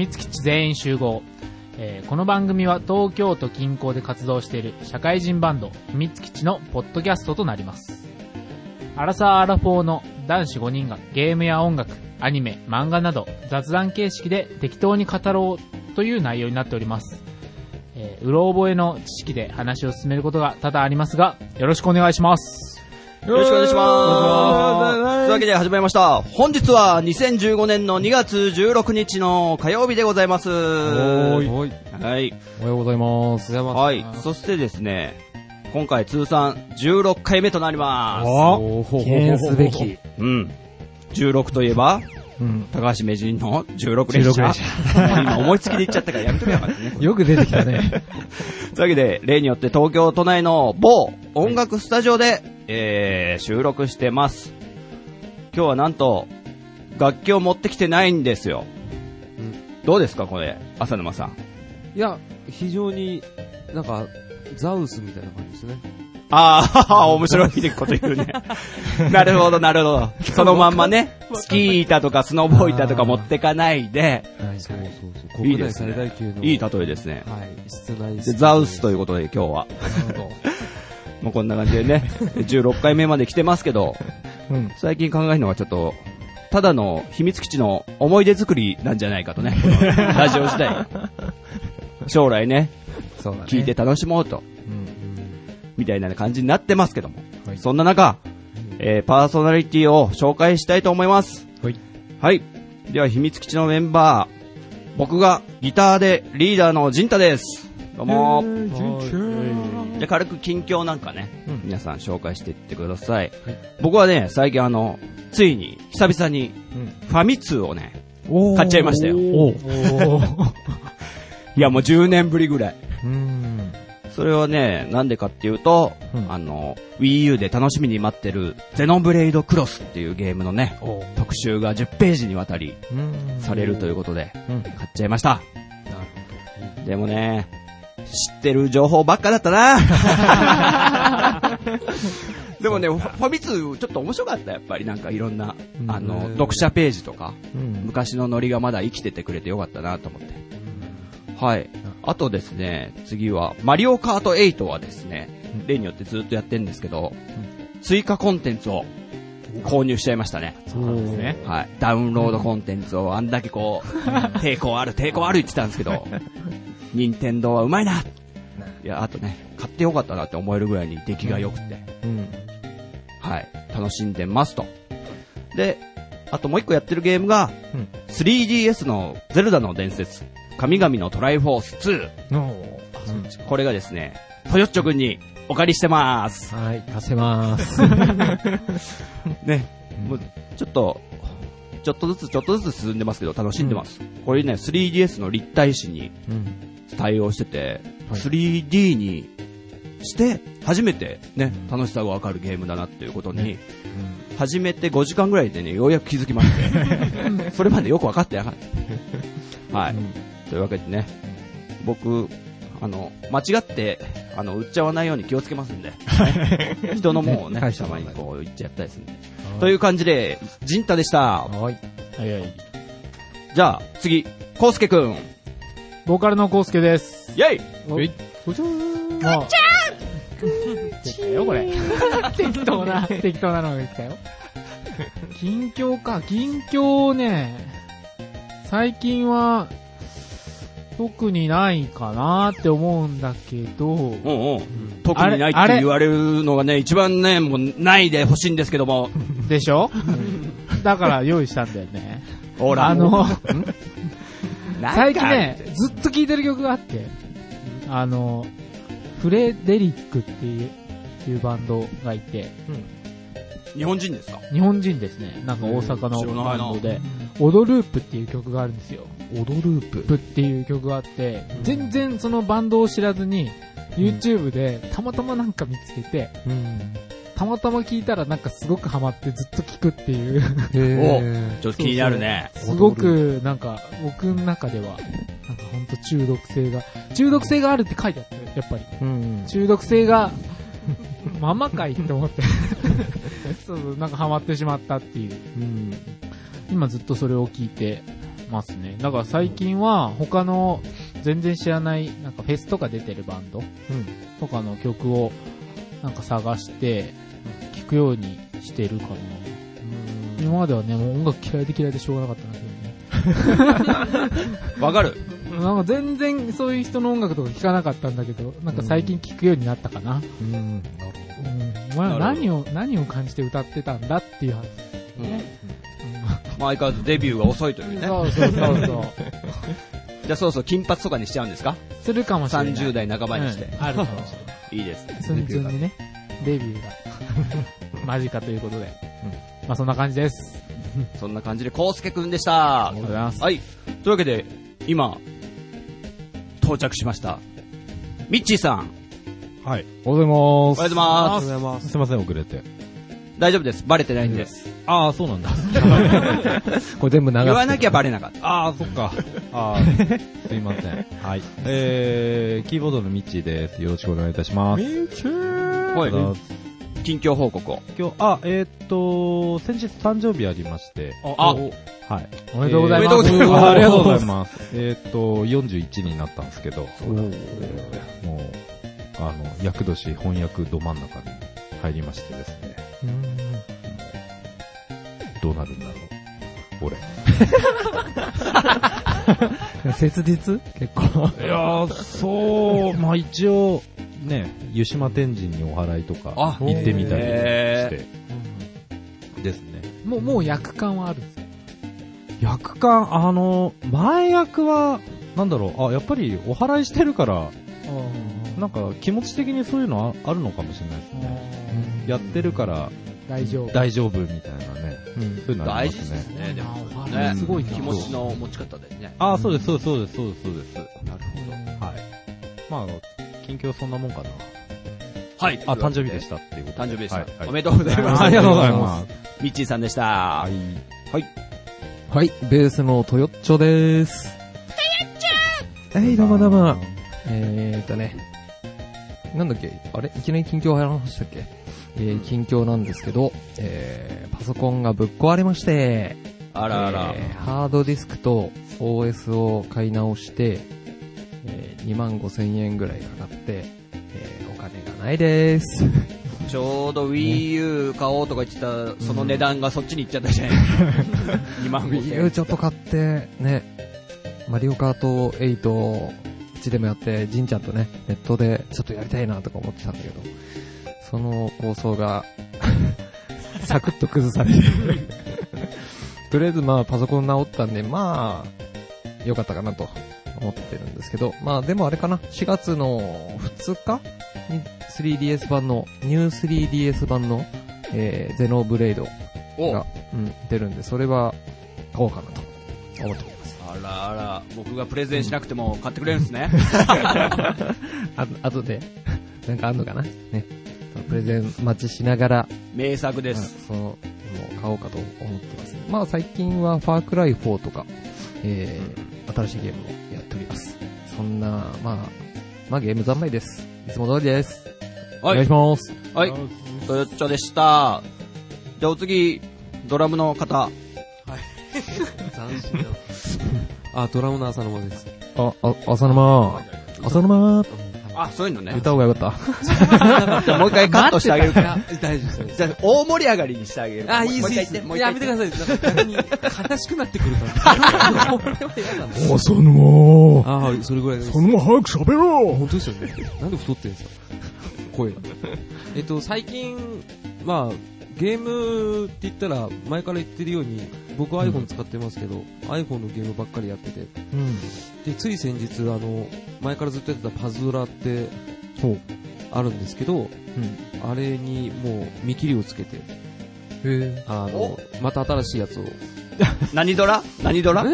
秘密基地全員集合、えーこの番組は東京都近郊で活動している社会人バンド秘密基地のポッドキャストとなります。アラサー・アラフォーの男子5人がゲームや音楽アニメ漫画など雑談形式で適当に語ろうという内容になっております。えーうろ覚えの知識で話を進めることが多々ありますがよろしくお願いします。よろしくお願いします。というわけで始まりました。本日は2015年の2月16日の火曜日でございます。ははい。い。おはようございます。はい。そしてですね、今回通算16回目となります。お記念すべき。うん。16といえば、うん高橋名人の16連射。16連今思いつきで言っちゃったからやめとけよかったね。よく出てきたね。というわけで、例によって東京都内の某音楽スタジオで、えー、収録してます。今日はなんと、楽器を持ってきてないんですよ。どうですかこれ、浅沼さん。いや、非常に、なんか、ザウスみたいな感じですね。ああ、面白いこと言うね。なるほど、なるほど。そのまんまね、スキー板とかスノボ板とか持ってかないで、そうそうそう。いいですね。いい例えですね。はい。室内でザウスということで今日は。もうこんな感じでね、16回目まで来てますけど、うん。最近考えるのはちょっと、ただの秘密基地の思い出作りなんじゃないかとね。ラジオ時代。将来ね、ね。聞いて楽しもうと、うん。みたいな感じになってますけども。はいそんな中、えー、パーソナリティを紹介したいと思います。はい。はい。では、秘密基地のメンバー、僕がギターでリーダーのジンタです。どうもー。じゃあ軽く近況なんかね、うん皆さん紹介していってください。僕はね、最近あの、ついに、久々に、ファミ通をね、買っちゃいましたよ いやもう10年ぶりぐらい。うん。それはね、なんでかっていうと、うんあの、Wii U で楽しみに待ってる、ゼノブレイドクロスっていうゲームのね、お特集が10ページにわたりうんされるということで、うん。買っちゃいました。でもね、知ってる情報ばっかだったな でもね、ファミ通ちょっと面白かった、やっぱりなんかいろんな、うんあの、読者ページとか、うん。昔のノリがまだ生きててくれてよかったなと思って。はい。あとですね、次は、マリオカート8はですね、例によってずっとやってるんですけど、追加コンテンツを購入しちゃいましたね。そうですね。はい。ダウンロードコンテンツをあんだけこう、抵抗ある、抵抗ある言ってたんですけど、任天堂はうまいないや、あとね、買ってよかったなって思えるぐらいに出来が良くて、うん。はい。楽しんでますと。で、あともう一個やってるゲームが、うん 3DS のゼルダの伝説、神々のトライフォース2。おーこれがですね、トヨッチョくんにお借りしてます。はい、貸せます。ね、もうちょっと、ちょっとずつちょっとずつ進んでますけど楽しんでます。これね、3DS の立体視にうん。対応してて、はい 3D にして初めてね、楽しさがわかるゲームだなっていうことに、始めて5時間ぐらいでね、ようやく気づきまして、それまでよくわかってなかった。はい。というわけでね、僕、あの、間違って、あの、売っちゃわないように気をつけますんで、人のもんをね、はいたまにこう言っちゃったりするんで。という感じで、ジンタでした。はい。はいはい。じゃあ、次、コウスケくん。ボーカルのコウスケです。イェイおい。こちゃーん。もう。出たよ、これ。適当な、適当なのが来たよ。近況か、近況ね、最近は、特にないかなって思うんだけど、うんうん。特にないって言われるのがね、一番ね、もうないでほしいんですけども。でしょ？だから用意したんだよね。ほあの、最近ね、ずっと聴いてる曲があって、あの、フレデリックっていういうバンドがいて、日本人ですか？日本人ですね。なんか大阪のバンドで、オドループっていう曲があるんですよ。踊るープ？プっていう曲があって、全然そのバンドを知らずに、YouTube でたまたまなんか見つけて、うん。たまたま聞いたらなんかすごくハマってずっと聞くっていう、へちょっと気になるね。すごくなんか僕の中では、なんかほんと中毒性が、中毒性があるって書いてあって、やっぱり。ー。うん。中毒性が、まんまかいって思って。そうそう、なんかハマってしまったっていう。うん。今ずっとそれを聞いて、ますね。だから最近は他の全然知らない、なんかフェスとか出てるバンドとかの曲をなんか探して聴くようにしてるかな。今まではね、もう音楽嫌いで嫌いでしょうがなかったんですよね。わかるなんか全然そういう人の音楽とか聴かなかったんだけど、なんか最近聴くようになったかな。うん。なるうん。お前は何を、何を感じて歌ってたんだっていう話。うんね。まあ相変わらずデビューが遅いというね。そうそうそうそう。じゃあそろそろ金髪とかにしちゃうんですか？するかもしれない。?30 代半ばにして。うんあるかもしれない。いいですね。ツンツンにね、デビューが間近ということで。まあそんな感じです。そんな感じで、コウスケくんでしたあり。がとうございます。はい。というわけで、今、到着しました。ミッチーさん、はい。おはようございます。おはようございます。ございます。すいません、遅れて。大丈夫です。バレてないんで。ああ、そうなんだ。これ全部流す。言わなきゃバレなかった。ああ、そっか。ああ、すいません。はい。えー、キーボードのミッチーです。よろしくお願いいたします。ミッチーはい近況報告を。今日、あ、えーっと、先日誕生日ありまして。あはい。おめでとうございます。おめでとうございますあありがとうございます。えーっと、41になったんですけど。もう、あの、役年翻訳ど真ん中に入りましてですね。どうなるんだろう。俺。切実？結構。いやー、そう、まあ一応、ね、湯島天神にお祓いとかあ行ってみたりへして。ですね。もう、もう役感はあるんですよ。役感、あの、前役は、なんだろう、あ、やっぱりお祓いしてるから、なんか気持ち的にそういうのああるのかもしれないですね。やってるから大丈夫。大丈夫みたいなね。そういうのあ大りますね。事ですね、でも。ねすごいな気持ちの持ち方でね。あ、そうです、そうです、そうです、そうです、そうです。なるうんほど。はい。まあ近況そんなもんかな。はい。あ、誕生日でしたっていうこと誕生日でした。はいはいおめでとうございます。ありがとうございます。ミッチーさんでした。はい。はい、ベースのトヨッチョでーす。トヨッチョはい、どうもどうも。えーっとね、なんだっけ？あれ？いきなり近況話したっけ？えー、近況なんですけど、えー、パソコンがぶっ壊れまして、あらあら。えーハードディスクと OS を買い直して、えー、2万5千円ぐらいかかって、えー、お金がないです。ちょうど Wii U 買おうとか言ってた、その値段がそっちに行っちゃったじゃない2万 Wii 5 U ちょっと買って、ね、マリオカート8をうちでもやって、ジンちゃんとね、ネットでちょっとやりたいなとか思ってたんだけど、その構想が、サクッと崩されて、とりあえずまあパソコン直ったんで、まあ、良かったかなと思ってるんですけど、まあでもあれかな、4月の2日に 3DS 版の、ニュー 3DS 版の、えー、ゼノブレイドおが、うん、出るんで、それは買おうかなと思ってます。あらあら、僕がプレゼンしなくても買ってくれるんですね。あ、あとで、なんかあんのかな？ね。プレゼン待ちしながら、名作でうんす。その、もう買おうかと思ってます、ね。まあ最近はファークライ4とか、えー、新しいゲームをやっております。そんな、まあ、まあゲーム三昧です。いつも通りです。おはい願いし。ます。はい。トヨッチョでした。じゃあお次、ドラムの方。斬新あ、ドラムの浅沼です。あ、あ、浅沼浅沼あ、そういうのね。歌おうがよかった。もう一回カットしてあげるから。大丈夫です。じゃあ大盛り上がりにしてあげる。あ、いいです、いいですもうやめてください。なんか逆に悲しくなってくるから。これは嫌なんです。浅沼ああ、それぐらいです。沼早く喋ろ本当ですよね。なんで太ってんですか？声。えっと、最近、まあ、ゲームって言ったら、前から言ってるように、僕は iPhone 使ってますけど、iPhone のゲームばっかりやってて、うん。で、つい先日、あの、前からずっとやってたパズドラって。あるんですけど、うん。あれにもう見切りをつけて、へあの、また新しいやつを。何ドラ？何ドラ？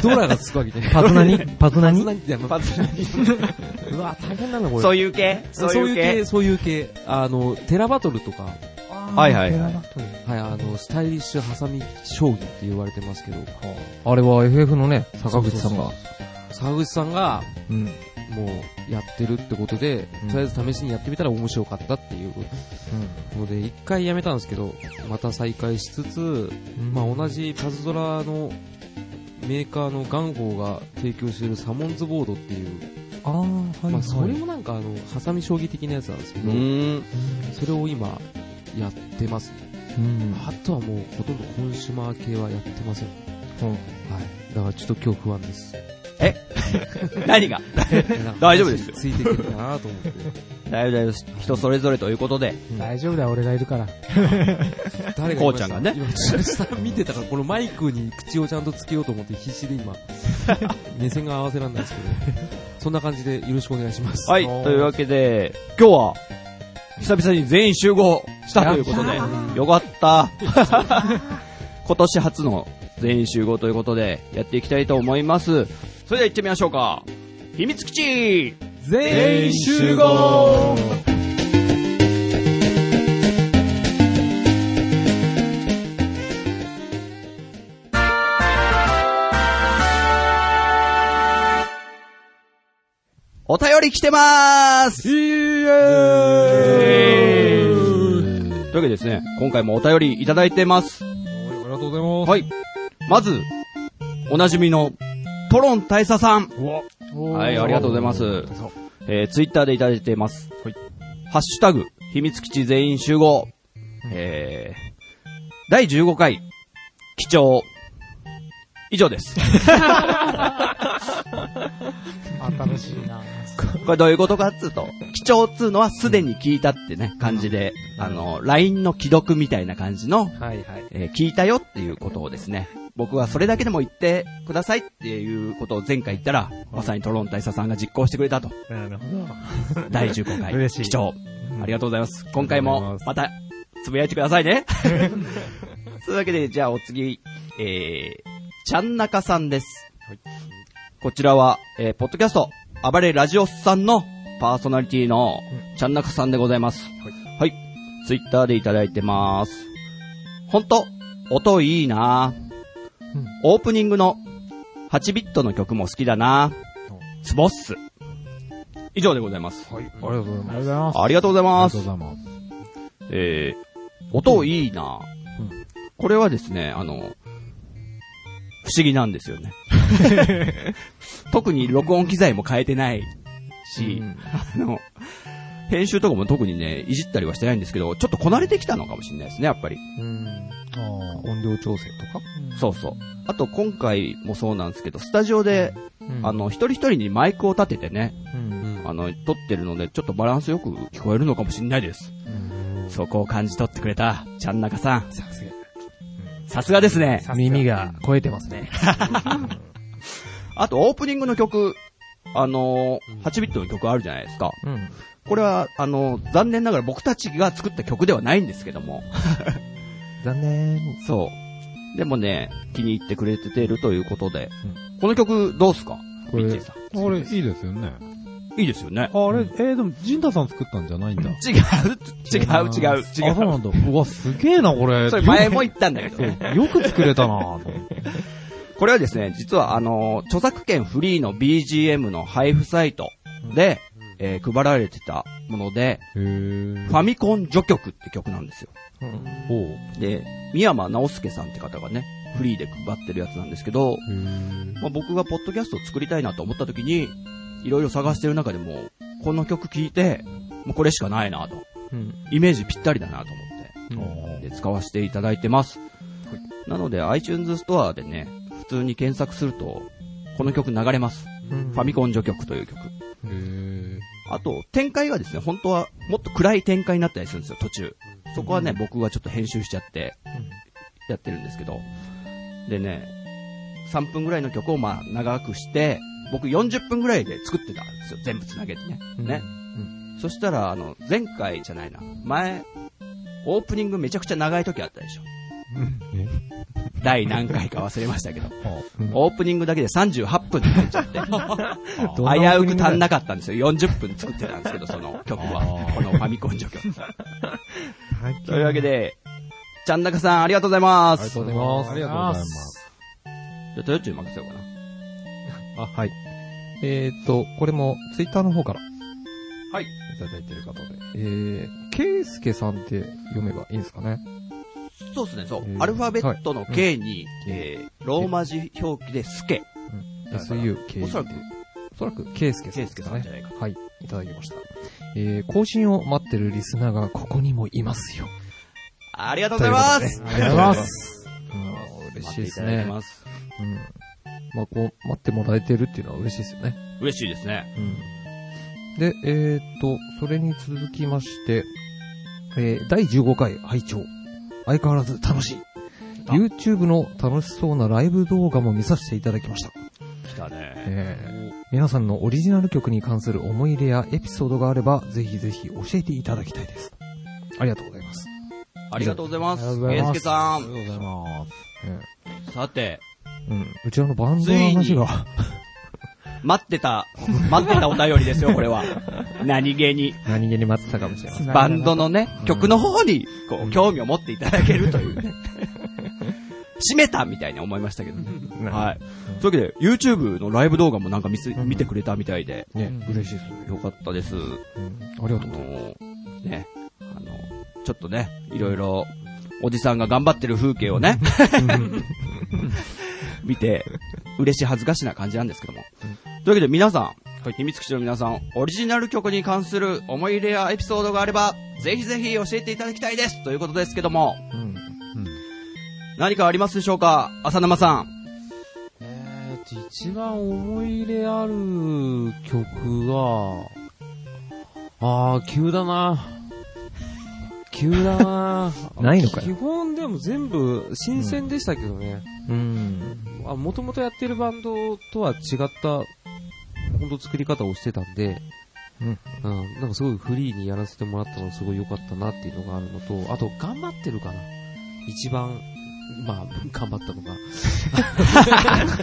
ドラがつくわけね。パズナにパズナにパズナに うわ、大変なんだこれ。そういう系？そういう系、そういう系。あの、テラバトルとか、はいはいはい。はい、あの、スタイリッシュハサミ将棋って言われてますけど、あれは FF のね、坂口さんが。沢口さんが、うん。もう、やってるってことで、うん。とりあえず試しにやってみたら面白かったっていう。ので、一回やめたんですけど、また再開しつつ、まあ同じパズドラのメーカーのガンホーが提供しているサモンズボードっていう、ああ、はい、まあそれもなんかあの、ハサミ将棋的なやつなんですけうど。それを今、やってますね。うん。あとはもうほとんどコンシュマー系はやってません。うんはい。だからちょっと今日不安です。何が？大丈夫ですよついてくるかなと思って。大丈夫です。人それぞれということで。大丈夫だよ、俺がいるから。誰こうちゃんがね今、下見てたから、このマイクに口をちゃんとつけようと思って必死で今、目線が合わせらんないですけど、そんな感じでよろしくお願いします。はい。というわけで、今日は、久々に全員集合したということで、よかった。今年初の全員集合ということで、やっていきたいと思います。それでは行ってみましょうか。秘密基地全員集合お便り来てまーすイエーイというわけでですね、今回もお便りいただいてます。ありがとうございます。はい。まず、おなじみの、トロン大佐さん。はい、ありがとうございます。えー、ツイッターでいただいてます。はい。ハッシュタグ、秘密基地全員集合。えー、第15回、貴重。以上です。新しいな これどういうことかっつうと、貴重っつうのはすでに聞いたってね、感じで、あの、LINE の既読みたいな感じの、はいはい。えー聞いたよっていうことをですね、僕はそれだけでも言ってくださいっていうことを前回言ったら、まさにトロン大佐さんが実行してくれたと。なるほど。第15回。嬉しい貴重。ありがとうございます。今回ありがとうもございますまた、つぶやいてくださいね。そういうわけで、じゃあお次、えー、ちゃんなかさんです。こちらは、えー、ポッドキャスト、暴れラジオスさんのパーソナリティの、ちゃんなかさんでございます。はい。ツイッターでいただいてます。ほんと、音いいなオープニングの8ビットの曲も好きだなツボっす。以上でございます。はい。ありがとうございます。ありがとうございあますりがとう。ございます。えー、音いいな、これはですね、あの、不思議なんですよね。特に録音機材も変えてないし、あの、編集とかも特にね、いじったりはしてないんですけど、ちょっとこなれてきたのかもしれないですね、やっぱり。うん。あ音量調整とか？そうそう。あと今回もそうなんですけど、スタジオで、うんあ、の、一人一人にマイクを立ててね、うん。あの、撮ってるので、ちょっとバランスよく聞こえるのかもしれないです。そこを感じ取ってくれた、ちゃんなかさん。さすが。さすがですね。耳が超えてますね。あと、オープニングの曲、あのー、8ビットの曲あるじゃないですか。うん。これは、あのー残念ながら僕たちが作った曲ではないんですけども。残念。そう。でもね、気に入ってくれててるということで。この曲、どうすか？これミッチーさんあれ、いいですよね。いいですよね。ああれ、えー、でも、ジンタさん作ったんじゃないんだ。違う、違う、違う、違あ、そうう。なんだ。うわ、すげえな、これ。それ前も言ったんだけどね。よく作れたな。これはですね、実はあのー著作権フリーの BGM の配布サイトで、えー配られてたもので。ファミコン序曲って曲なんですよ。ほう。で、宮山直介さんって方がね、フリーで配ってるやつなんですけど。まあ、僕がポッドキャストを作りたいなと思った時に、いろいろ探してる中でも、この曲聴いて、もうこれしかないなと。うん。イメージぴったりだなと思って、で使わせていただいてます。なので iTunes ストアでね、普通に検索すると、この曲流れます。ファミコン序曲という曲。あと、展開がですね、本当はもっと暗い展開になったりするんですよ、途中。そこはね、僕がちょっと編集しちゃって、やってるんですけど。でね、3分ぐらいの曲をまあ長くして、僕40分ぐらいで作ってたんですよ、全部つなげてね。ね。そしたら、あの、前回じゃないな、前、オープニングめちゃくちゃ長い時あったでしょ。え？第何回か忘れましたけど。うんオープニングだけで38分になっちゃって。危うく足んなかったんですよ。40分作ってたんですけど、その曲は。このファミコン序曲。はいというわけで、ちゃんなかさんありがとうございます。ありがとうございます。ありがとうございます。じゃあ、トヨッチに任せようかな。あ、はい。えーっと、これもツイッターの方から。はい。いただいてる方で。えー、ケイスケさんって読めばいいんですかね？そうですね、そうえ。ーアルファベットの K に、えー、ローマ字表記でスケ。SUK。おそらく、おそらく、ケイスケさケイスんですかねケさんじゃないか。はい。いただきました。えー、更新を待ってるリスナーがここにもいますよ。ありがとうございます。ありがとうございます。うん嬉しいですね。ます。うん。まあ、こう、待ってもらえてるっていうのは嬉しいですよね。嬉しいですね。うん。で、えー、っと、それに続きまして、えー、第15回拝聴相変わらず楽しい。YouTube の楽しそうなライブ動画も見させていただきました。来たね。えー、皆さんのオリジナル曲に関する思い入れやエピソードがあれば、ぜひぜひ教えていただきたいです。ありがとうございます。ありがとうございます。ありがとうございますケイスケさん。ありがとうございます。えさて、ーうん。うちらのバンドの話が、待ってた、待ってたお便りですよ、これは。何気に。何気に待ってたかもしれません。バンドのね、曲の方に、こう、興味を持っていただけるというね。閉めたみたいに思いましたけどね。はい。というわけで、YouTube のライブ動画もなんか見せ、見てくれたみたいで、ね、嬉しいです。よかったです。うん。ありがあとう。の、ね、あの、ちょっとね、いろいろ、おじさんが頑張ってる風景をね、見て、嬉しい恥ずかしな感じなんですけども。というわけで皆さん、秘密基地の皆さん、オリジナル曲に関する思い入れやエピソードがあれば、ぜひぜひ教えていただきたいですということですけども、うん。何かありますでしょうか？浅沼さん。えーと、一番思い入れある曲は、あー、急だな。急だな。ないのかよ基本でも全部新鮮でしたけどね。うん。あ、もともとやってるバンドとは違った、本当作り方をしてたんで、うん。うん、なんかすごいフリーにやらせてもらったのすごい良かったなっていうのがあるのと、あと頑張ってるかな。一番、まあ、頑張ったのが。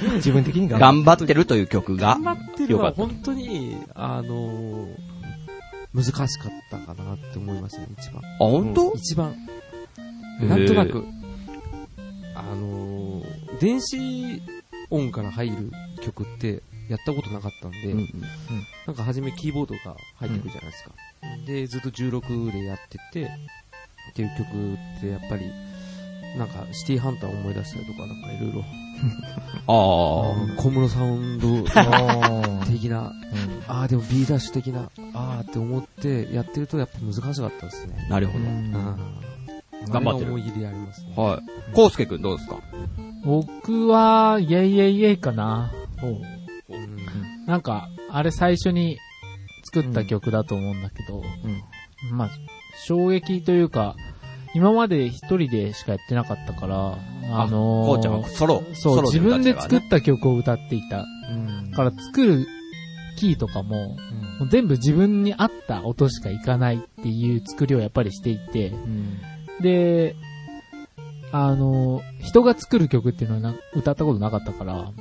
自分的にが、頑張ってるという曲が頑、張ってるは本当に、あのー難しかったかなって思いましたね、一番。あ、本当？一番。なんとなく、あのー電子音から入る曲ってやったことなかったんで、うんなんか初めキーボードが入ってくるじゃないですか。で、ずっと16でやってて、っていう曲ってやっぱり、なんかシティハンター思い出したりとか、なんかいろいろ、ああ、小室サウンドあ的な、ああ、でも B ダッシュ的な、ああって思ってやってるとやっぱ難しかったですね。なるほど。うん。頑張ってる思い入れありますね。はい。コウスケくんどうですか？僕は、イェイイェイイェイかな。うんなんか、あれ最初に作った曲だと思うんだけど、まあ、衝撃というか、今まで一人でしかやってなかったから、あのーこうちゃんはソロ、そう、ソロ自分で作っった曲を歌っていた。うん。から作るキーとかも、もう全部自分に合った音しかいかないっていう作りをやっぱりしていて、で、あの、人が作る曲っていうのはな歌ったことなかったから、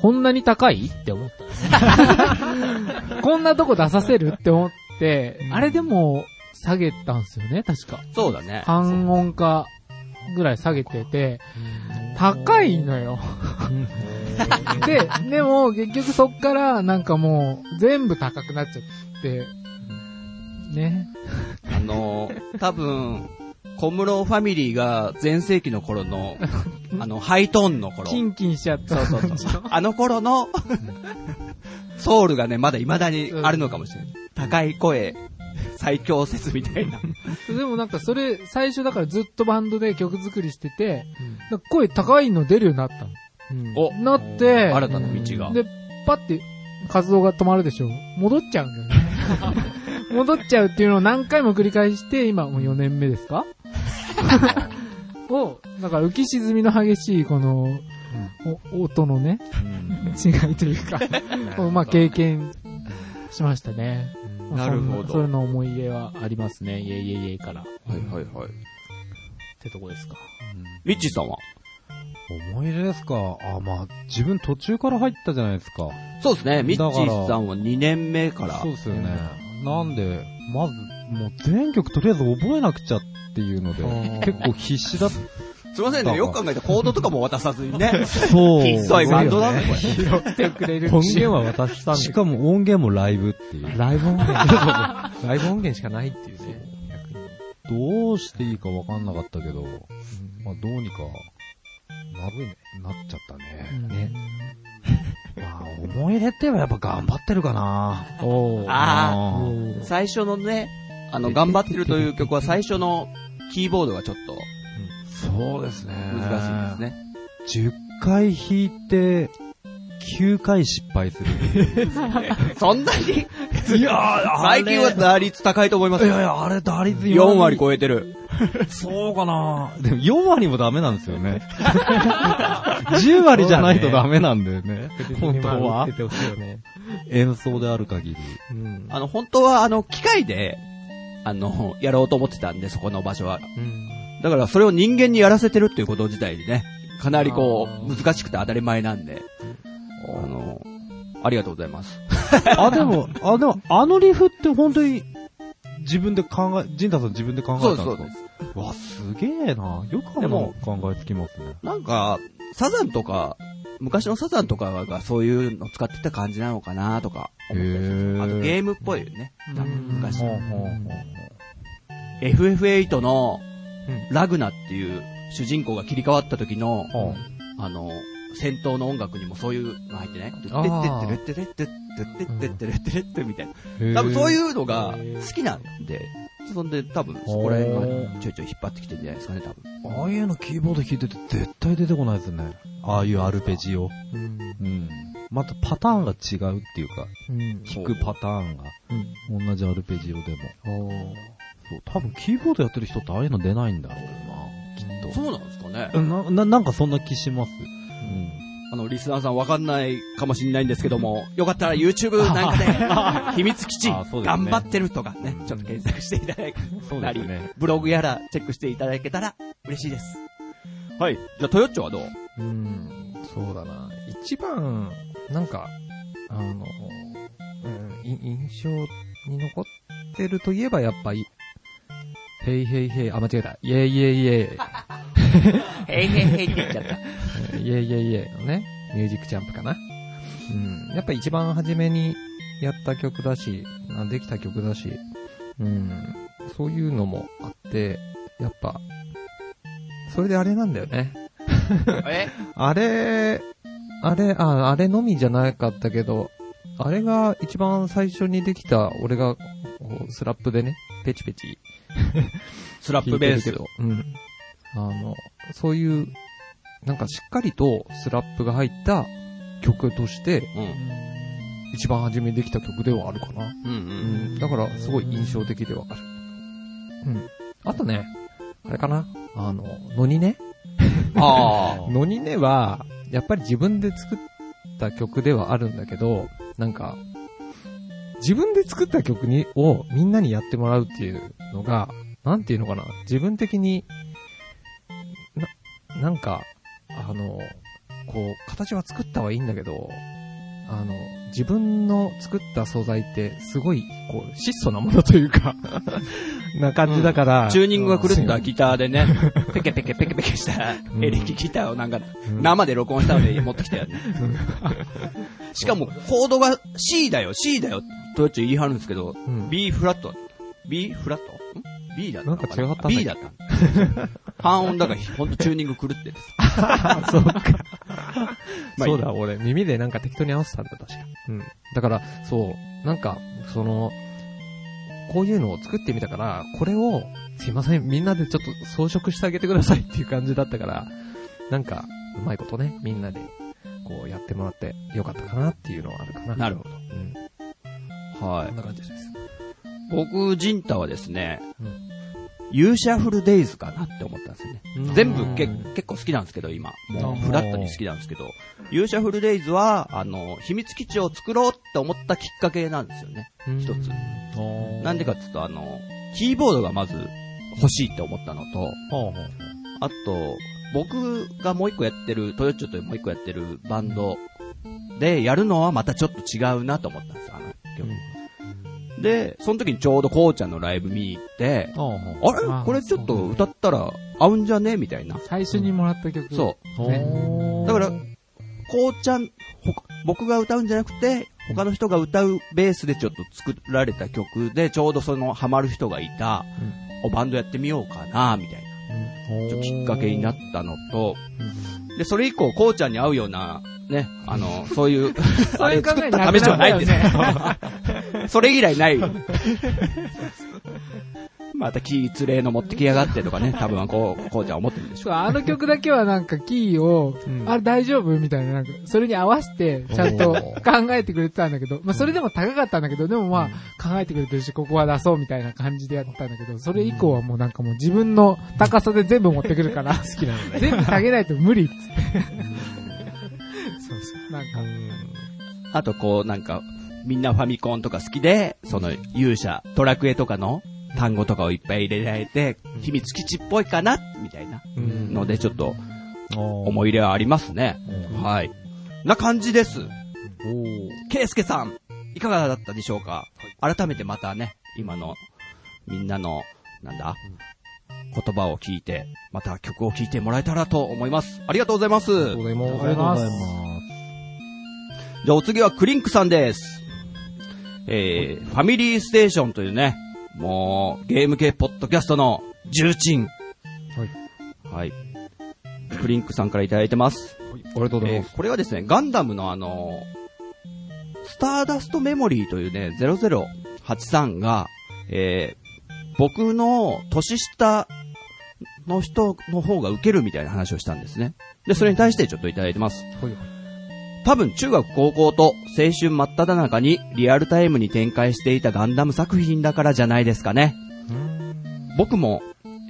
こんなに高いって思った、ね。こんなとこ出させるって思って、あれでも下げたんですよね、確か。そうだね。半音かぐらい下げてて、高いのよ。で、でも結局そっからなんかもう全部高くなっちゃって、ね。あのー、多分、小室ファミリーが前世紀の頃の、あの、ハイトーンの頃。キンキンしちゃった。そうそうそう。あの頃の、ソウルがね、まだ未だにあるのかもしれない。高い声、最強説みたいな。でもなんかそれ、最初だからずっとバンドで曲作りしてて、なんか声高いの出るようになったの。お、なって、新たな道が。で、パって活動が止まるでしょ。戻っちゃうんだよね。戻っちゃうっていうのを何回も繰り返して、今もう4年目ですか？を、だから浮き沈みの激しいこの、お音のね、違いというか、をまあ経験しましたね。まあなるほどそれの思い入れはありますね。イェイイェイイェイから。っはいはいはい。てとこですか。リッチーさんは？思い出ですか？あ、まあ、自分途中から入ったじゃないですか。そうですね。ミッチーさんは2年目から。そうですよね。なんで、まず、もう全曲とりあえず覚えなくちゃっていうので、結構必死だっすいませんね。よく考えたらコードとかも渡さずにね。た。そう。ひっそいバンドだね、これ。拾ってくれる音源は渡したんで。しかも音源もライブっていう。ライブ音源。ライブ音源しかないっていうね。どうしていいかわかんなかったけど、まあどうにかまずいね。なっちゃったね。ね。まあ、思い入れって言えばやっぱ頑張ってるかな。おー。あー最初のね、あの、頑張ってるという曲は最初のキーボードがちょっとそうですね。難しいですね。10回弾いて、9回失敗する。そんなに？いやー最近は打率高いと思いますよ。いやいや、あれ打率4割超えてる。そうかなでも4割もダメなんですよね。10割じゃないとダメなんだよね。本当は。演奏である限り。うん。あの、本当はあの、機械で、あの、やろうと思ってたんで、そこの場所は。うん。だからそれを人間にやらせてるっていうこと自体にね、かなりこう、難しくて当たり前なんで、あの、ありがとうございます。あ、でも、あ、でも、あのリフって本当に、自分で考え、ジンタさん自分で考えたんですか？そうですそうわ、すげえな。よくあでもの考えつきますね。なんか、サザンとか、昔のサザンとかがそういうの使ってた感じなのかなとか思ったりす。るへー。あとゲームっぽいよね。多分昔ほうほうほう FF8 のうラグナっていう主人公が切り替わった時の、ほうあの、戦闘の音楽にもそういうの入ってないてってってってってってってってってってみたいな。多分そういうのが好きなんで、そんで多分そこら辺おがーちょいちょい引っ張ってきてるんじゃないですかね、多分。ああいうのキーボード弾いてて絶対出てこないですね。ああいうアルペジオ。うん。うん。またパターンが違うっていうか、うん。弾くパターンが、同じアルペジオでも。そう、多分キーボードやってる人ってああいうの出ないんだろうな、きっと。そうなんですかね。な、な、なんかそんな気します。うん。あの、リスナーさんわかんないかもしれないんですけども、よかったら YouTube なんかで、秘密基地、頑張ってるとかね、ちょっと検索していただけそうたり、ね。ブログやらチェックしていただけたら嬉しいです。はい。じゃあ、トヨッチョはどう？うん、そうだな。一番、なんか、あの、うん、い印象に残ってるといえばやっぱり、ヘイヘイヘイ、あ、間違えた。イェイイェイイェイ。へいへいへいって言っちゃった。イェイイェイイェイのね、ミュージックジャンプかな。うん。やっぱ一番初めにやった曲だし、あできた曲だし、うん。そういうのもあって、やっぱ、それであれなんだよね。え？あれ、あれ、あ、あれのみじゃなかったけど、あれが一番最初にできた、俺が、スラップでね、ペチペチ スラップベース。うん。あの、そういう、なんかしっかりとスラップが入った曲として、うん。一番初めにできた曲ではあるかな。うんう。うんん。だから、すごい印象的ではある。うん。あとね、あれかなあの、のにね。あのにねは、やっぱり自分で作った曲ではあるんだけど、なんか、自分で作った曲に、をみんなにやってもらうっていうのが、なんていうのかな、自分的に、な、なんか、あの、こう、形は作ったはいいんだけど、あの、自分の作った素材って、すごい、こう、質素なものというか、な感じだから、チューニングが狂ったギターでね、ペケペケペケペケしたエレキギターをなんか、うん生で録音したので持ってきたよね。しかも、コードが C だよ、C だよ、トヨッチ言い張るんですけど、うん B フラット。B フラット？ん ?B だったのな？んか違った ?B だった。半音だから、ほんとチューニング狂ってる。そうか。そうだ、俺、耳でなんか適当に合わせたんだ、確か。うん。だから、そう、なんか、その、こういうのを作ってみたから、これを、すいません、みんなでちょっと装飾してあげてくださいっていう感じだったから、なんか、うまいことね、みんなで、こうやってもらってよかったかなっていうのはあるかな。なるほど。うん。はこんな感じです。い。僕、ジンタはですね、うんユーシャフルデイズかなって思ったんですよね。うん全部け結構好きなんですけど、今。もう、フラットに好きなんですけど、ユーシャフルデイズは、あの、秘密基地を作ろうって思ったきっかけなんですよね。一つなんでかっていうと、あの、キーボードがまず欲しいって思ったのと、あと、僕がもう一個やってる、トヨッチョというもう一個やってるバンドでやるのはまたちょっと違うなと思ったんですよ、あの曲。で、その時にちょうどこうちゃんのライブ見に行って、あれ？あこれちょっと歌ったら合うんじゃね？みたいな。最初にもらった曲。そう。ね。だから、こうちゃん、僕が歌うんじゃなくて、他の人が歌うベースでちょっと作られた曲で、ちょうどそのハマる人がいた、おバンドやってみようかな、みたいな。きっかけになったのと、で、それ以降、こうちゃんに合うような、ね、あの、そういう、あれ作ったためではないんです よ。それ以来ない。またキーツレーの持ってきやがってとかね、多分こう、こうちゃん思ってるんでしょう。そうあの曲だけはなんかキーを、うんあれ大丈夫みたいな、なんか、それに合わせて、ちゃんと考えてくれてたんだけど、まあそれでも高かったんだけど、でもまあ、考えてくれてるし、ここは出そうみたいな感じでやったんだけど、それ以降はもうなんかもう自分の高さで全部持ってくるから、好きなのね。全部下げないと無理っつって。なんか、あとこう、なんか、みんなファミコンとか好きで、その勇者、ドラクエとかの単語とかをいっぱい入れられて、秘密基地っぽいかなみたいなうんので、ちょっと思思い入れはありますね。はい。な感じです。ケイスケさん、いかがだったでしょうか？改めてまたね、今の、みんなの、なんだ、言葉を聞いて、また曲を聴いてもらえたらと思います。ありがとうございます。ありがとうございます。ありがとうございますじゃあお次はクリンクさんです。えー、ファミリーステーションというね、もう、ゲーム系ポッドキャストの重鎮。はい。はい。クリンクさんからいただいてます。ありがとうございます。えーこれはですね、ガンダムのあの、スターダストメモリーというね、0083が、えー僕の年下の人の方が受けるみたいな話をしたんですね。で、それに対してちょっといただいてます。はいはい多分中学高校と青春真っ只中にリアルタイムに展開していたガンダム作品だからじゃないですかね。僕も、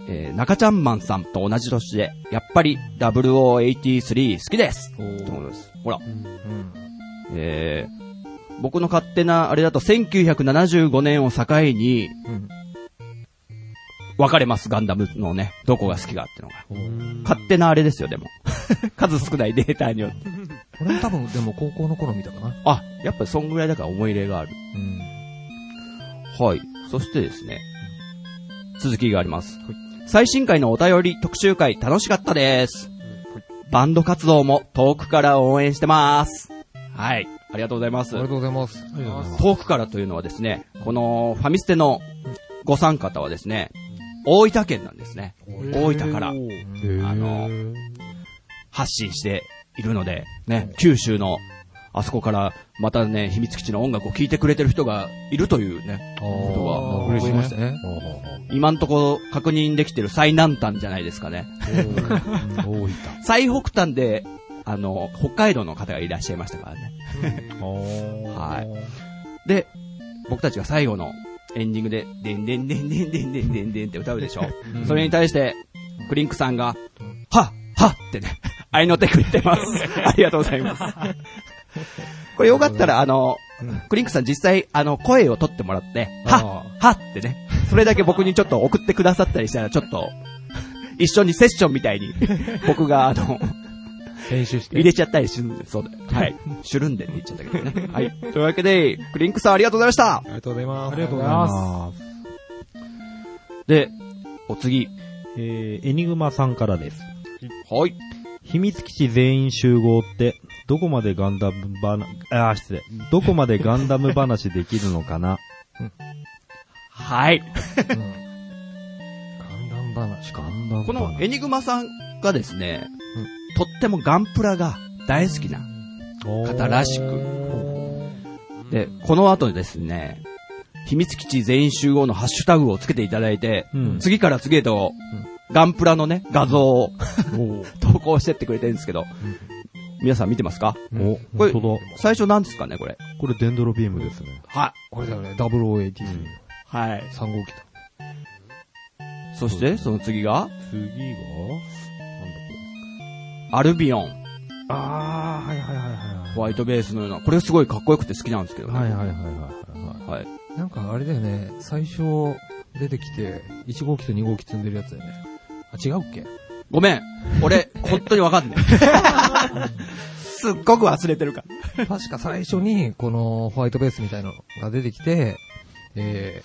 えー中ちゃんマンさんと同じ年で、やっぱり0083好きです。ということです。ほら。えー、僕の勝手なあれだと1975年を境に、うん分かれます、ガンダムのね、どこが好きかっていうのが。勝手なあれですよ、でも。数少ないデータによって。俺も多分、でも高校の頃見たかな。あ、やっぱりそんぐらいだから思い入れがある。うん。はい。そしてですね、続きがあります。最新回のお便り特集会楽しかったです。バンド活動も遠くから応援してます。はい。ありがとうございますあり。がとうございます。遠くからというのはですね、このファミステのご参加方はですね、大分県なんですね。大分からへあーの発信しているので、ね、九州のあそこからまたね、秘密基地の音楽を聴いてくれてる人がいるというね、ことがあー嬉しいましたね。今んとこ確認できてる最南端じゃないですかね。最北端で、あの、北海道の方がいらっしゃいましたからね。ははい。で、僕たちが最後のエンディングで、でんでんでんでんでんでんでんでんって歌うでしょ。それに対して、クリンクさんが、はっはっってね、合いの手くれてます。ありがとうございます。これよかったら、あの、クリンクさん実際、あの、声を取ってもらって、はっはってね、それだけ僕にちょっと送ってくださったりしたら、ちょっと、一緒にセッションみたいに、僕が、あの、編集して。入れちゃったりするんで、そうだ。はい。シュルンでって言っちゃったけどね。はい。というわけで、クリンクさんありがとうございましたありがとうございます。ありがとうございます。で、お次。えー、エニグマさんからです。はい。秘密基地全員集合って、どこまでガンダムばな、あー、失礼。どこまでガンダム話できるのかな？はい。うん。ガンダム話か。ガンダム話このエニグマさんがですね、うんとってもガンプラが大好きな方らしく。で、この後ですね、秘密基地全員集合のハッシュタグをつけていただいて、うん次から次へと、ガンプラのね、画像を投 稿してってくれてるんですけど、皆さん見てますか？お、これ。最初何ですかね、これ？これデンドロビームですね。はい。これだよね、0083。はい。3号機だ。そして、その次が、次が、なんだっアルビオン、けあー、はいはいはいはい。ホワイトベースのような、これすごいかっこよくて好きなんですけどね。はいはいはいはいはい。はい。なんかあれだよね、最初出てきて、1号機と2号機積んでるやつだよね。あ、違うっけ？ごめん。俺、本当にわかんない。すっごく忘れてるから。確か最初に、このホワイトベースみたいなのが出てきて、え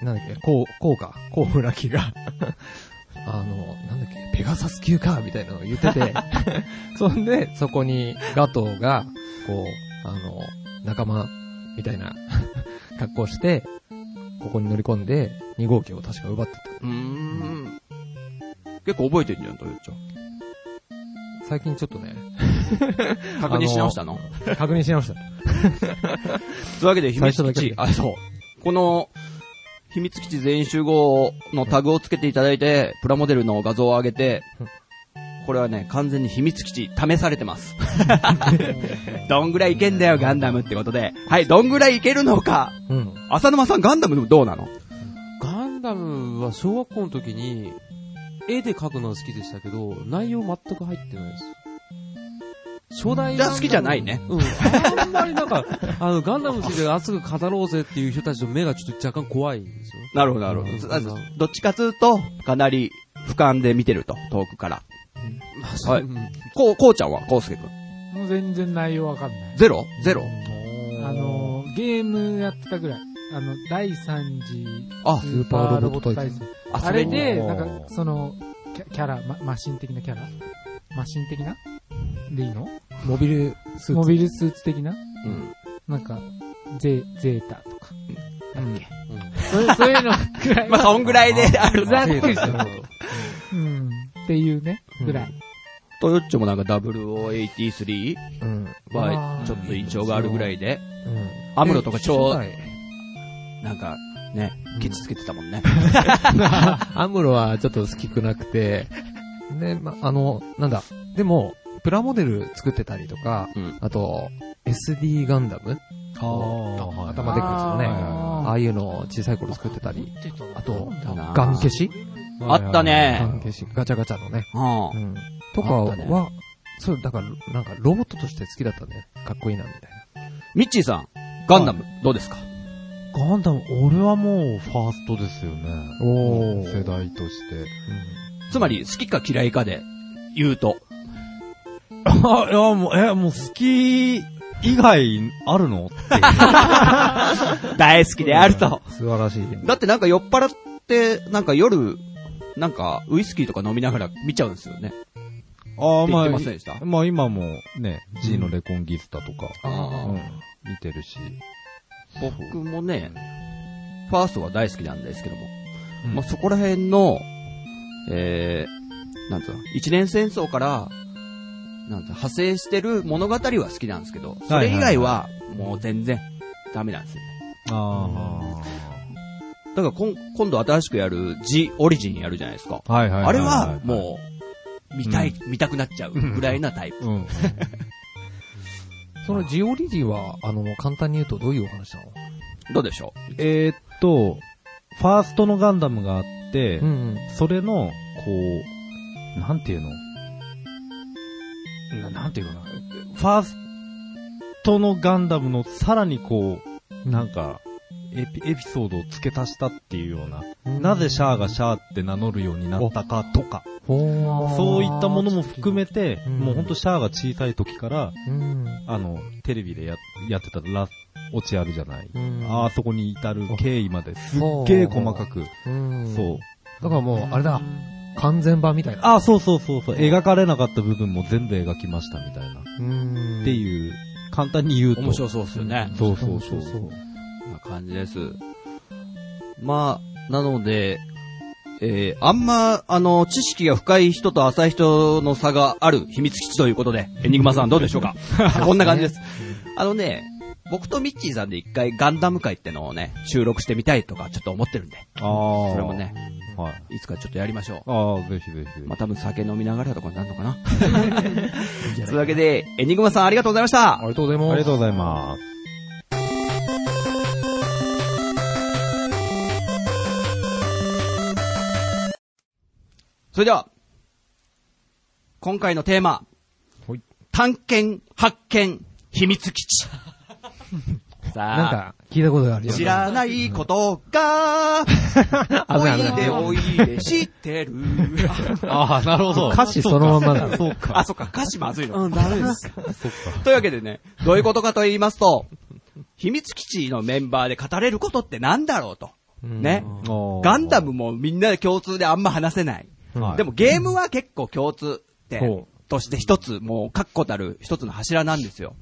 ー、なんだっけ、こう、こうか、こう村木が、あの、なんだっけ、ペガサス級か、みたいなのを言ってて、そんで、そこにガトーが、こう、あの、仲間、みたいな格好して、ここに乗り込んで、2号機を確か奪ってた。うーん。結構覚えてるじゃん、トヨッチョ。最近ちょっとね、確認し直したの？確認し直した。というわけで、秘密基地あ、そう。この、秘密基地全員集合のタグをつけていただいて、プラモデルの画像を上げて、これはね、完全に秘密基地試されてます。どんぐらいいけんだよ、ガンダムってことで。はい、どんぐらいいけるのか。うん。浅沼さん、ガンダムどうなの？ガンダムは小学校の時に、絵で描くのは好きでしたけど、内容全く入ってないです。初代じゃあ好きじゃないね。うん。あんまりなんか、あの、ガンダムについて熱く語ろうぜっていう人たちの目がちょっと若干怖いんですよ。なるほど、なるほうんど。どっちかつうと、かなり俯瞰で見てると、遠くから。はいうんこう、こうちゃんは、こうすけくん。もう全然内容わかんない。ゼロ？ゼロ？あの、ゲームやってたぐらい。あの、第三次あスーパーロボット対ス戦。あ、あそれで、なんか、その、キャラ、まマシン的なキャラ？マシン的な？でいいの？モビルスーツ。モビルスーツ的な？うん。なんか、ゼ、ゼータとか。なんだっけ？そういう、そういうのぐらいまあ、は。そんぐらいである。ざっくりゼータうん。っていうね、ぐらい。トヨッチョもなんか0083うん。は、ちょっと印象があるぐらいで、うん。アムロとか超、なんか、ね、ケチつけてたもんね。アムロはちょっと好きくなくて、で、ま、あの、なんだ、でも、プラモデル作ってたりとか、うん。あと、SD ガンダム。頭でっかいやつのね。あーああいうのを小さい頃作ってたり、あと、ガン消し？あったね。ガン消し、ガチャガチャのね。う。うん。ん。とかあったね。は、そう、だから、なんか、ロボットとして好きだったね。かっこいいな、みたいミッチーさん、ガンダム、どうですか？ガンダム、俺はもうファーストですよね。な。お世代として。つまり、好きか嫌いかで言うと。あ、いや、もう、え、もう好き以外あるの？大好きであると。素晴らしい。だってなんか酔っ払って、なんか夜、なんかウイスキーとか飲みながら見ちゃうんですよね。ああ、まあませんでした、まあ今もね、G のレコンギスタとか、あうんー、見てるし。僕もね、ファーストは大好きなんですけども。うんまあ、そこら辺の、えー、なんつうの、一年戦争から、なんつうの派生してる物語は好きなんですけど、それ以外は、もう全然、ダメなんですよね。あだからこん、今度新しくやる G オリジンやるじゃないですか。あ。はいはいいい。あれは、もう、見たい、見たくなっちゃうぐらいなタイプ。う、うん。そのジオリジは、あの、簡単に言うとどういうお話なの？どうでしょえーっと、ファーストのガンダムがあって、ん。それの、こう、なんていうの？ななんていうかな？ファーストのガンダムのさらにこう、なんか、エピエピソードを付け足したっていうような、なぜシャアがシャアって名乗るようになったかとか、そういったものも含めて、うんもうほんとシャアが小さい時から、うん。あの、テレビでややってたラオチあるじゃない。うんあそこに至る経緯まですっげえ細かく、うん。そう。だからもう、あれだ、完全版みたいな。あ、そうそうそうそう。描かれなかった部分も全部描きましたみたいな。うん。っていう、簡単に言うと。面白そうですよね。そうそうそう。そうこんな感じです。まあ、なので、えー、あんま、あの、知識が深い人と浅い人の差がある秘密基地ということで、エニグマさんどうでしょうか？こんな感じです。あのね、僕とミッチーさんで一回ガンダム会ってのをね、収録してみたいとかちょっと思ってるんで、ああ。それもね、はい。いつかちょっとやりましょう。ああ、ぜひぜひ。まあ、多分酒飲みながらとかになるのかな。というわけで、エニグマさんありがとうございましたありがとうございます。ありがとうございます。それでは、今回のテーマ。はい探検、発見、秘密基地。さあ、なんか、聞いたことがあるよね。知らないことが、危おいでおいで知ってる。ああ、なるほど。歌詞そのまんまだ。そうか。あ、そっか、歌詞まずいの。うん、ダメです。そっか。というわけでね、どういうことかと言いますと、秘密基地のメンバーで語れることってなんだろうと。ね。ガンダムもみんなで共通であんま話せない。はいでもゲームは結構共通ってほ、として一つ、もう確固たる一つの柱なんですよ。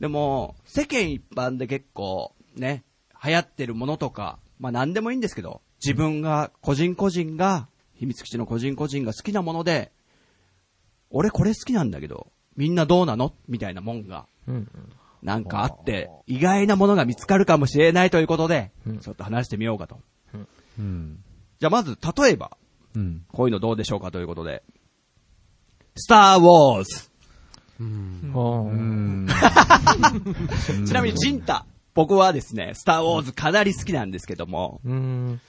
でも、世間一般で結構ね、流行ってるものとか、まあ何でもいいんですけど、自分が、個人個人が秘密基地の個人個人が好きなもので、俺これ好きなんだけど、みんなどうなのみたいなもんが、うん。なんかあって、意外なものが見つかるかもしれないということで、うんちょっと話してみようかと。うん。じゃあまず、例えば、うん。こういうのどうでしょうかということで、スター・ウォーズ。ちなみに、ジンタ。僕はですね、スター・ウォーズかなり好きなんですけども、うん。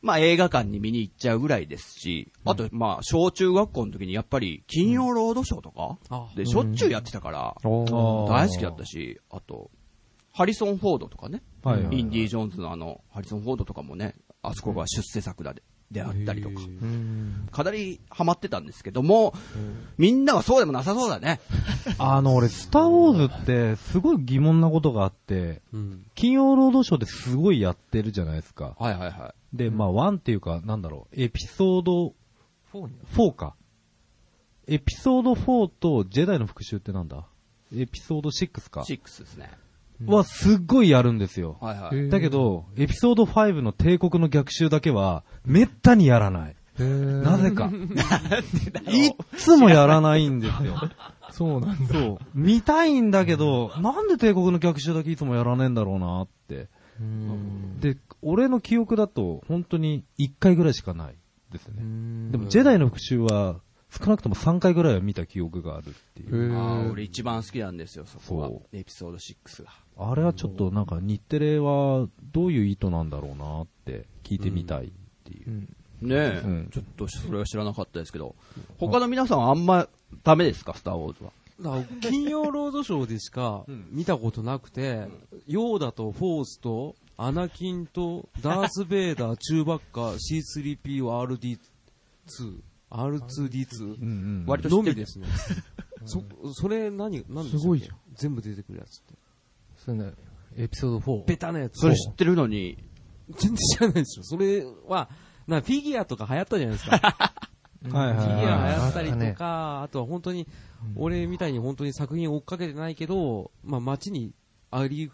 まあ映画館に見に行っちゃうぐらいですし、あと、まあ小中学校の時にやっぱり金曜ロードショーとか、あで、しょっちゅうやってたから、大好きだったし、あと、ハリソン・フォードとかね、はいはい。インディ・ジョーンズのあの、ハリソン・フォードとかもね、あそこが出世作だで、であったりとか、うん。かなりハマってたんですけども、みんなはそうでもなさそうだね。あの、俺、スター・ウォーズって、すごい疑問なことがあって、うん。金曜ロードショーですごいやってるじゃないですか。はいはいはで、まあ、ワンっていうか、なんだろう、エピソードフォーに4か。エピソード4とジェダイの復讐ってなんだ？エピソード6かい。。6ですね。は、すっごいやるんですよ。はいはい。だけど、エピソード5の帝国の逆襲だけは、めったにやらない。なぜか。いっつもやらないんですよ。そうなんだ。そう。見たいんだけど、なんで帝国の逆襲だけいつもやらねえんだろうなって。うん。で、俺の記憶だと、本当に1回ぐらいしかないですね。んでも、ジェダイの復讐は、少なくとも3回ぐらいは見た記憶があるっていう。あー俺一番好きなんですよ、そこはそ。エピソード6が。あれはちょっとなんか日テレはどういう意図なんだろうなって聞いてみたいっていうう。ん。ねえ、うんちょっとそれは知らなかったですけど、他の皆さんはあんまダメですか、スター・ウォーズは。金曜ロードショーでしか見たことなくて、ヨーダとフォースと、アナキンと、ダース・ベイダー、チューバッカ、C3P は RD2、R2D2 うんうん割と知ってるのみですね。そ、それ何、何ですごいじゃん。全部出てくるやつって。それね、エピソード4。ベタなやつ。それ知ってるのに、全然知らないですよ。それは、な、フィギュアとか流行ったじゃないですか。はいはいフィギュア流行ったりとか、あとは本当に、俺みたいに本当に作品を追っかけてないけど、まあ街にあり、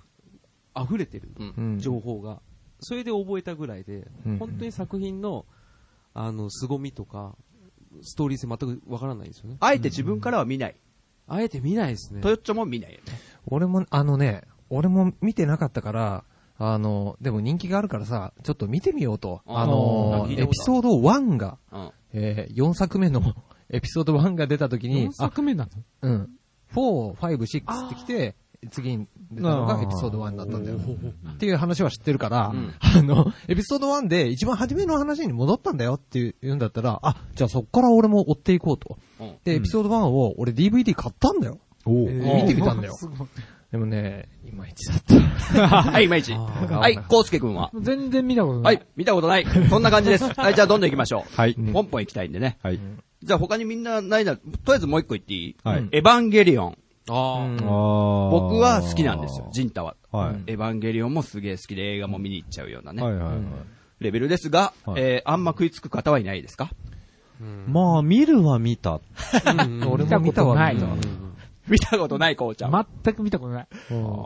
溢れてるうん情報が。それで覚えたぐらいで、うん本当に作品の、あの、凄みとか、ストーリー性全くわからないんですよね。あえて自分からは見ない。あえて見ないですね。トヨッチョも見ないよね。俺も、あのね、俺も見てなかったから、あの、でも人気があるからさ、ちょっと見てみようと。あの、エピソード1が、うん。えー、4作目の エピソード1が出た時に4、作目なの？うん。4、5、6ってきて、次に出たのがエピソード1だったんだよ。っていう話は知ってるから、うんあの、エピソード1で一番初めの話に戻ったんだよって言うんだったら、あ、じゃあそっから俺も追っていこうと。うんで、エピソード1を俺 DVD 買ったんだよ。見てみたんだよ。でもね、いまいちだった。はい、いまいち。はい、コウスケ君は？全然見たことな。はいい、見たことない。そんな感じです。はい、じゃあどんどん行きましょう。はい。ポンポン行きたいんでね。はい。じゃあ他にみんなないな、とりあえずもう一個言っていい？はい。エヴァンゲリオン。ああ、僕は好きなんですよ、ジンタは。はい。エヴァンゲリオンもすげえ好きで映画も見に行っちゃうようなね、はいはいはい。レベルですが、はいえー、あんま食いつく方はいないですか？まあ、見るは見た。うん 俺も見たわ、見見たわ。見たことない、こうちゃん。全く見たことない。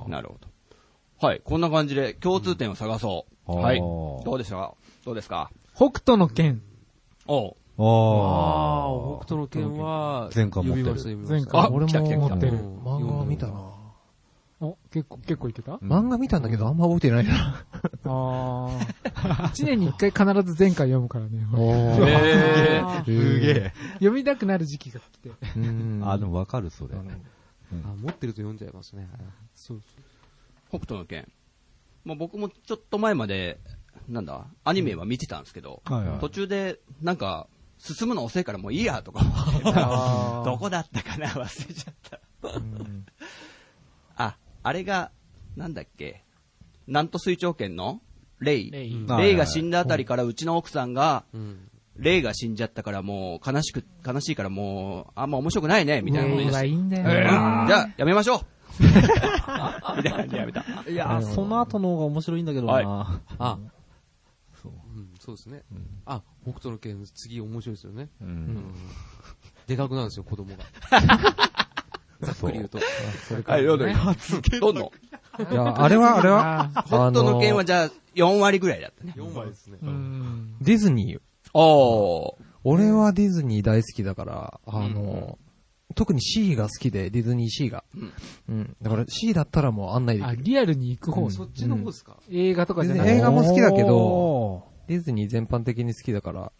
なるほど。はい、こんな感じで共通点を探そう。うんはい。どうでしたか？どうですか？北斗の剣。おうあああ、あ。北斗の剣は、前回持ってる。前回あ俺も持ってる。漫画は見たな。お、結構、結構いけた？漫画見たんだけどあんま覚えてないな。ああ。一年に一回必ず前回読むからね。えあー すげえ。読みたくなる時期が来て。うんあ、でもわかる、それ。あ持ってると読んじゃいますね。そう北斗の剣。まあ、僕もちょっと前まで、なんだ、アニメは見てたんですけど、途中で、なんか、進むの遅いからもういいやとか、あー どこだったかな？忘れちゃった。あ、あれが、なんだっけ、なんと水長剣のレイ。レイ。うんレイが死んだあたりからうちの奥さんが、うん。レイが死んじゃったからもう悲しく、悲しいからもう、あんま面白くないね、みたいなことい出してはいいんだようんじね。ゃあ、やめましょう みたいな感じでやめた。いや、その後の方が面白いんだけどはいな。あ、そう。うん、そうですね。あ、北斗の剣、次面白いですよね。う。うんん。でかくなるんですよ、子供が。ざっくり言うと。はい、どうぞ。どんどん。いや、あれは、あれは、あ北斗の剣はじゃあ4割ぐらいだったね。4割ですね。ーうん。ディズニー、おー。俺はディズニー大好きだから、あの、特に C が好きで、ディズニー C が。うんうん。だから C だったらもう案内であ、きる。リアルに行く方、そっちの方ですか？映画とかじゃなくて。映画も好きだけど、ど、ディズニー全般的に好きだから、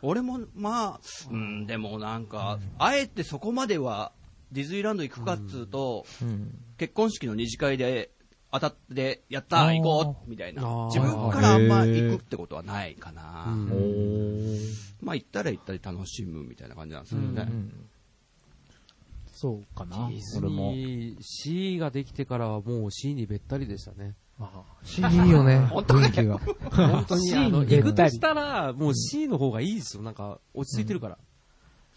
俺も、まあ、うん、でもなんか、あえてそこまでは、ディズニーランド行くかっつうと、うん。結婚式の二次会で当たって、やったー行こうみたいな自分からあんま行くってことはないかな。うんまあ行ったら行ったり楽しむみたいな感じなんですよね。そうかなデ。ィズニー C ができてからはもう C にべったりでしたね。C いいよね、雰囲気が。本当に、C あの、行くとしたら、もう C の方がいいですよ。なんか、落ち着いてるから。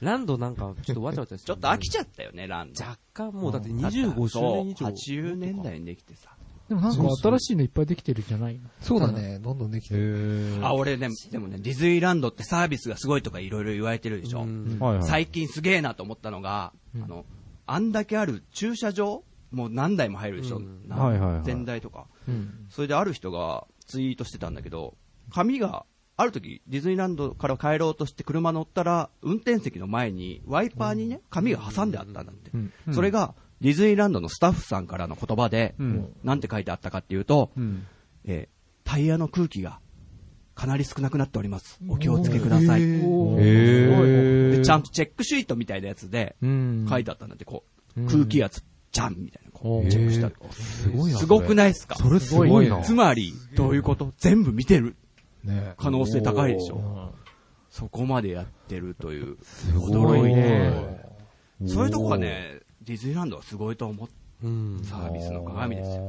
ランドなんか、ちょっとわちゃわちゃしてちょっと飽きちゃったよね、ランド。若干もう、だって25周年以上。そう80年代にできてさ。でもなんか新しいのいっぱいできてるじゃないの？そうだね、どんどんできてる。あ、俺ね、でもね、ディズニーランドってサービスがすごいとかいろいろ言われてるでしょ。うんはいはい。最近すげえなと思ったのが、あの、あんだけある駐車場もう何台も入るでしょ。うん何はいはいはい千台とか。うん。それである人がツイートしてたんだけど、髪が、ある時、ディズニーランドから帰ろうとして車乗ったら、運転席の前にワイパーにね、髪が挟んであったんだって。うんそれが、ディズニーランドのスタッフさんからの言葉で、うん。なんて書いてあったかっていうと、うん。えータイヤの空気がかなり少なくなっております。お気をつけください。でちゃんとチェックシートみたいなやつでうん。書いてあったんだって、こう、うん空気圧、ちゃんみたいな、こう、チェックした。すごいな。すごくないですか？それすごいな。つまり、どういうこと全部見てるね可能性高いでしょ。うんそこまでやってるという。すご驚いいね。ね。そういうとこがね、ディズニーランドはすごいと思ううん。サービスの鏡ですよ。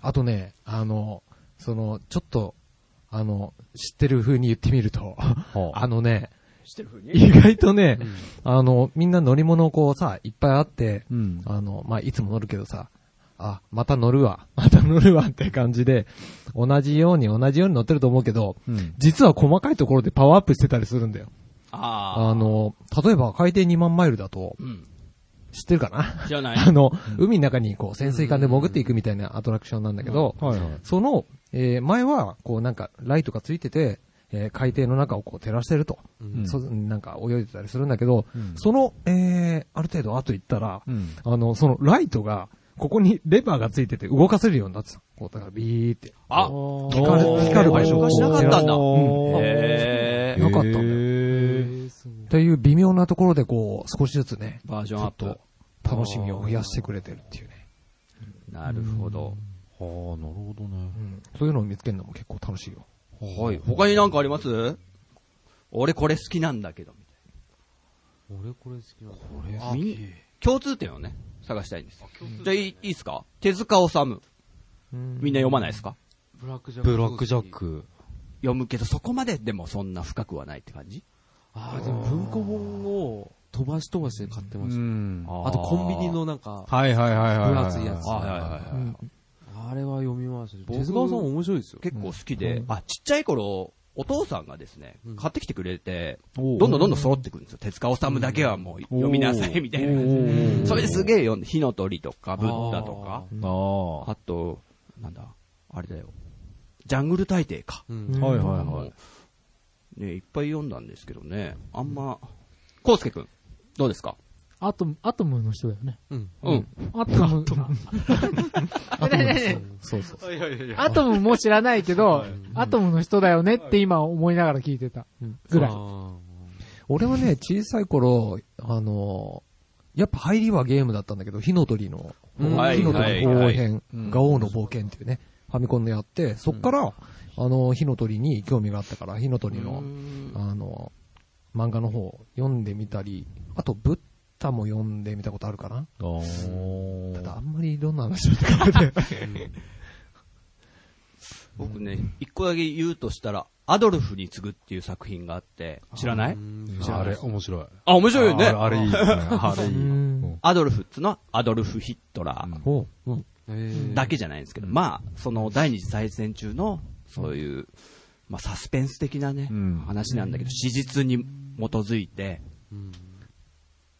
あとね、あの、その、ちょっと、あの、知ってる風に言ってみると、あのね、意外とね、あの、みんな乗り物こうさ、いっぱいあって、うん。あの、まあ、いつも乗るけどさ、あ、また乗るわ、また乗るわって感じで、同じように同じように乗ってると思うけど、うん。実は細かいところでパワーアップしてたりするんだよ。ああの、例えば海底2万マイルだと、うん。知ってるかな？じゃない。あの、海の中にこう潜水艦で潜っていくみたいなアトラクションなんだけど、はいはい。その、えー前は、こうなんか、ライトがついてて、えー海底の中をこう照らしてると、うん。そなんか泳いでたりするんだけど、うん。その、えーある程度後行ったら、うん。あの、そのライトが、ここにレバーがついてて動かせるようになってた。こう、だからビーって。あ、光る、光る場所昔なかったんだ。うん。へー。なかったんだよ。へという微妙なところでこう、少しずつね、バージョンアップ楽しみを増やしてくれてるっていうね。なるほど。ー。はあ、なるほどね。うん。そういうのを見つけるのも結構楽しいよ。はい。他になんかあります？俺これ好きなんだけど。俺これ好きなの。みん共通点をね、探したいんです。じゃあいいいいですか？手塚治虫。みんな読まないですか？ブラックジャック。ブラックジャッ。ク。読むけど、そこまででもそんな深くはないって感じ？ああ、でも文庫本を飛ばし飛ばして買ってました。ん。あとコンビニのなんか、はいはいはいはい。分厚いやつはいはいはいはい。あれは読みましたし。僕手塚さん面白いですよ。結構好きで、あ、ちっちゃい頃、お父さんがですねうん、買ってきてくれて、どんどんどんどん揃ってくるんですよ。手塚治虫だけはもう読みなさいみたいな感じで。うんそれですげえ読んで、火の鳥とか、ブッダとか、ああと、なんだ、あれだよ。ジャングル大帝か。はいはいはい。ね、いっぱい読んだんですけどね、あんま、コウスケくん、どうですか？アトム、アトムの人だよね。うん。うん。アトム。あとねそうそうそう。アトムも知らないけど、アトムの人だよねって今思いながら聞いてた。ぐらい。あ俺はね、小さい頃、あのやっぱ入りはゲームだったんだけど、火の鳥の、うんはい火の鳥の後編、うんガオーの冒険っていうね、ファミコンでやって、そっから、あの、火の鳥に興味があったから、火の鳥の、あの、漫画の方読んでみたり、あと、ブッダも読んでみたことあるかな。ただ、あんまりいろんな話をしてくれて。僕ね、一個だけ言うとしたら、アドルフに次ぐっていう作品があって、知らない？あれ、面白い。あ、面白いよね。あれあれいいですね。あれいい。うん。アドルフっつうのは、アドルフ・ヒットラー。うんだけじゃないんですけど、まあ、その第二次大戦中の、そういう、まあ、サスペンス的なね、うん。話なんだけど、史実に基づいて、うん。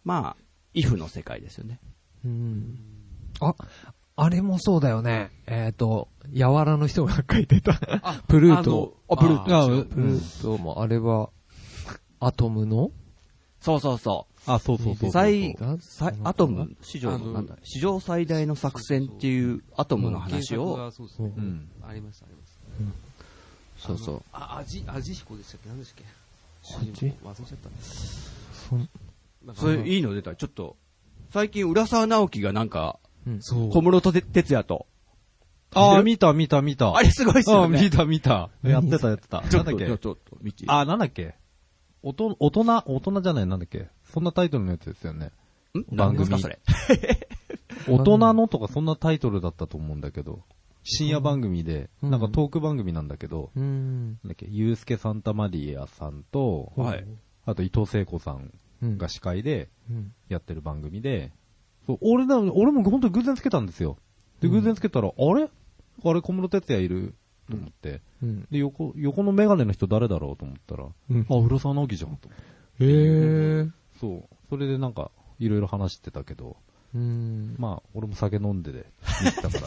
まあ、イフの世界ですよね。うん。あ、あれもそうだよね。えっ、と、やわらの人が書いてた。プルート。あプルートあプルートも、あれは、アトムの？そうそうそあ、そうそうそうそう。う。最が、最アトム？史上あのの、なんだ、史上最大の作戦っていうアトムの話を、そうですね。うん。ありました、ありました。そうそう。あ、アジ、アジ彦でしたっけ？何でしたっけ？忘れちゃったね。そん、なんかそれいいの出た？ちょっと、最近浦沢直樹がなんか、そう。小室哲也と、あー、見た見た見た。あれすごいっすよね。あ見た見た。やってたやってた。ちょっと、なんだっけ？あ、なんだっけ？おと、大人、大人じゃない、なんだっけ？そんなタイトルのやつですよね。ん？番組何ですかそれ？大人のとかそんなタイトルだったと思うんだけど、深夜番組で、うんなんかトーク番組なんだけど、うん。なんだっけ、ゆうすけサンタマリアさんと、はい。あと伊藤聖子さんうんが司会でうん。やってる番組で、そう俺な、俺も本当に偶然つけたんですよ。で、偶然つけたら、あれ？あれ小室哲也いる？と思って、うん。で、横、横のメガネの人誰だろう？と思ったら、うんあ、浦沢直樹じゃんと思って。へえ。そう。それでなんか、いろいろ話してたけど、うん。まあ、俺も酒飲んで で見てたか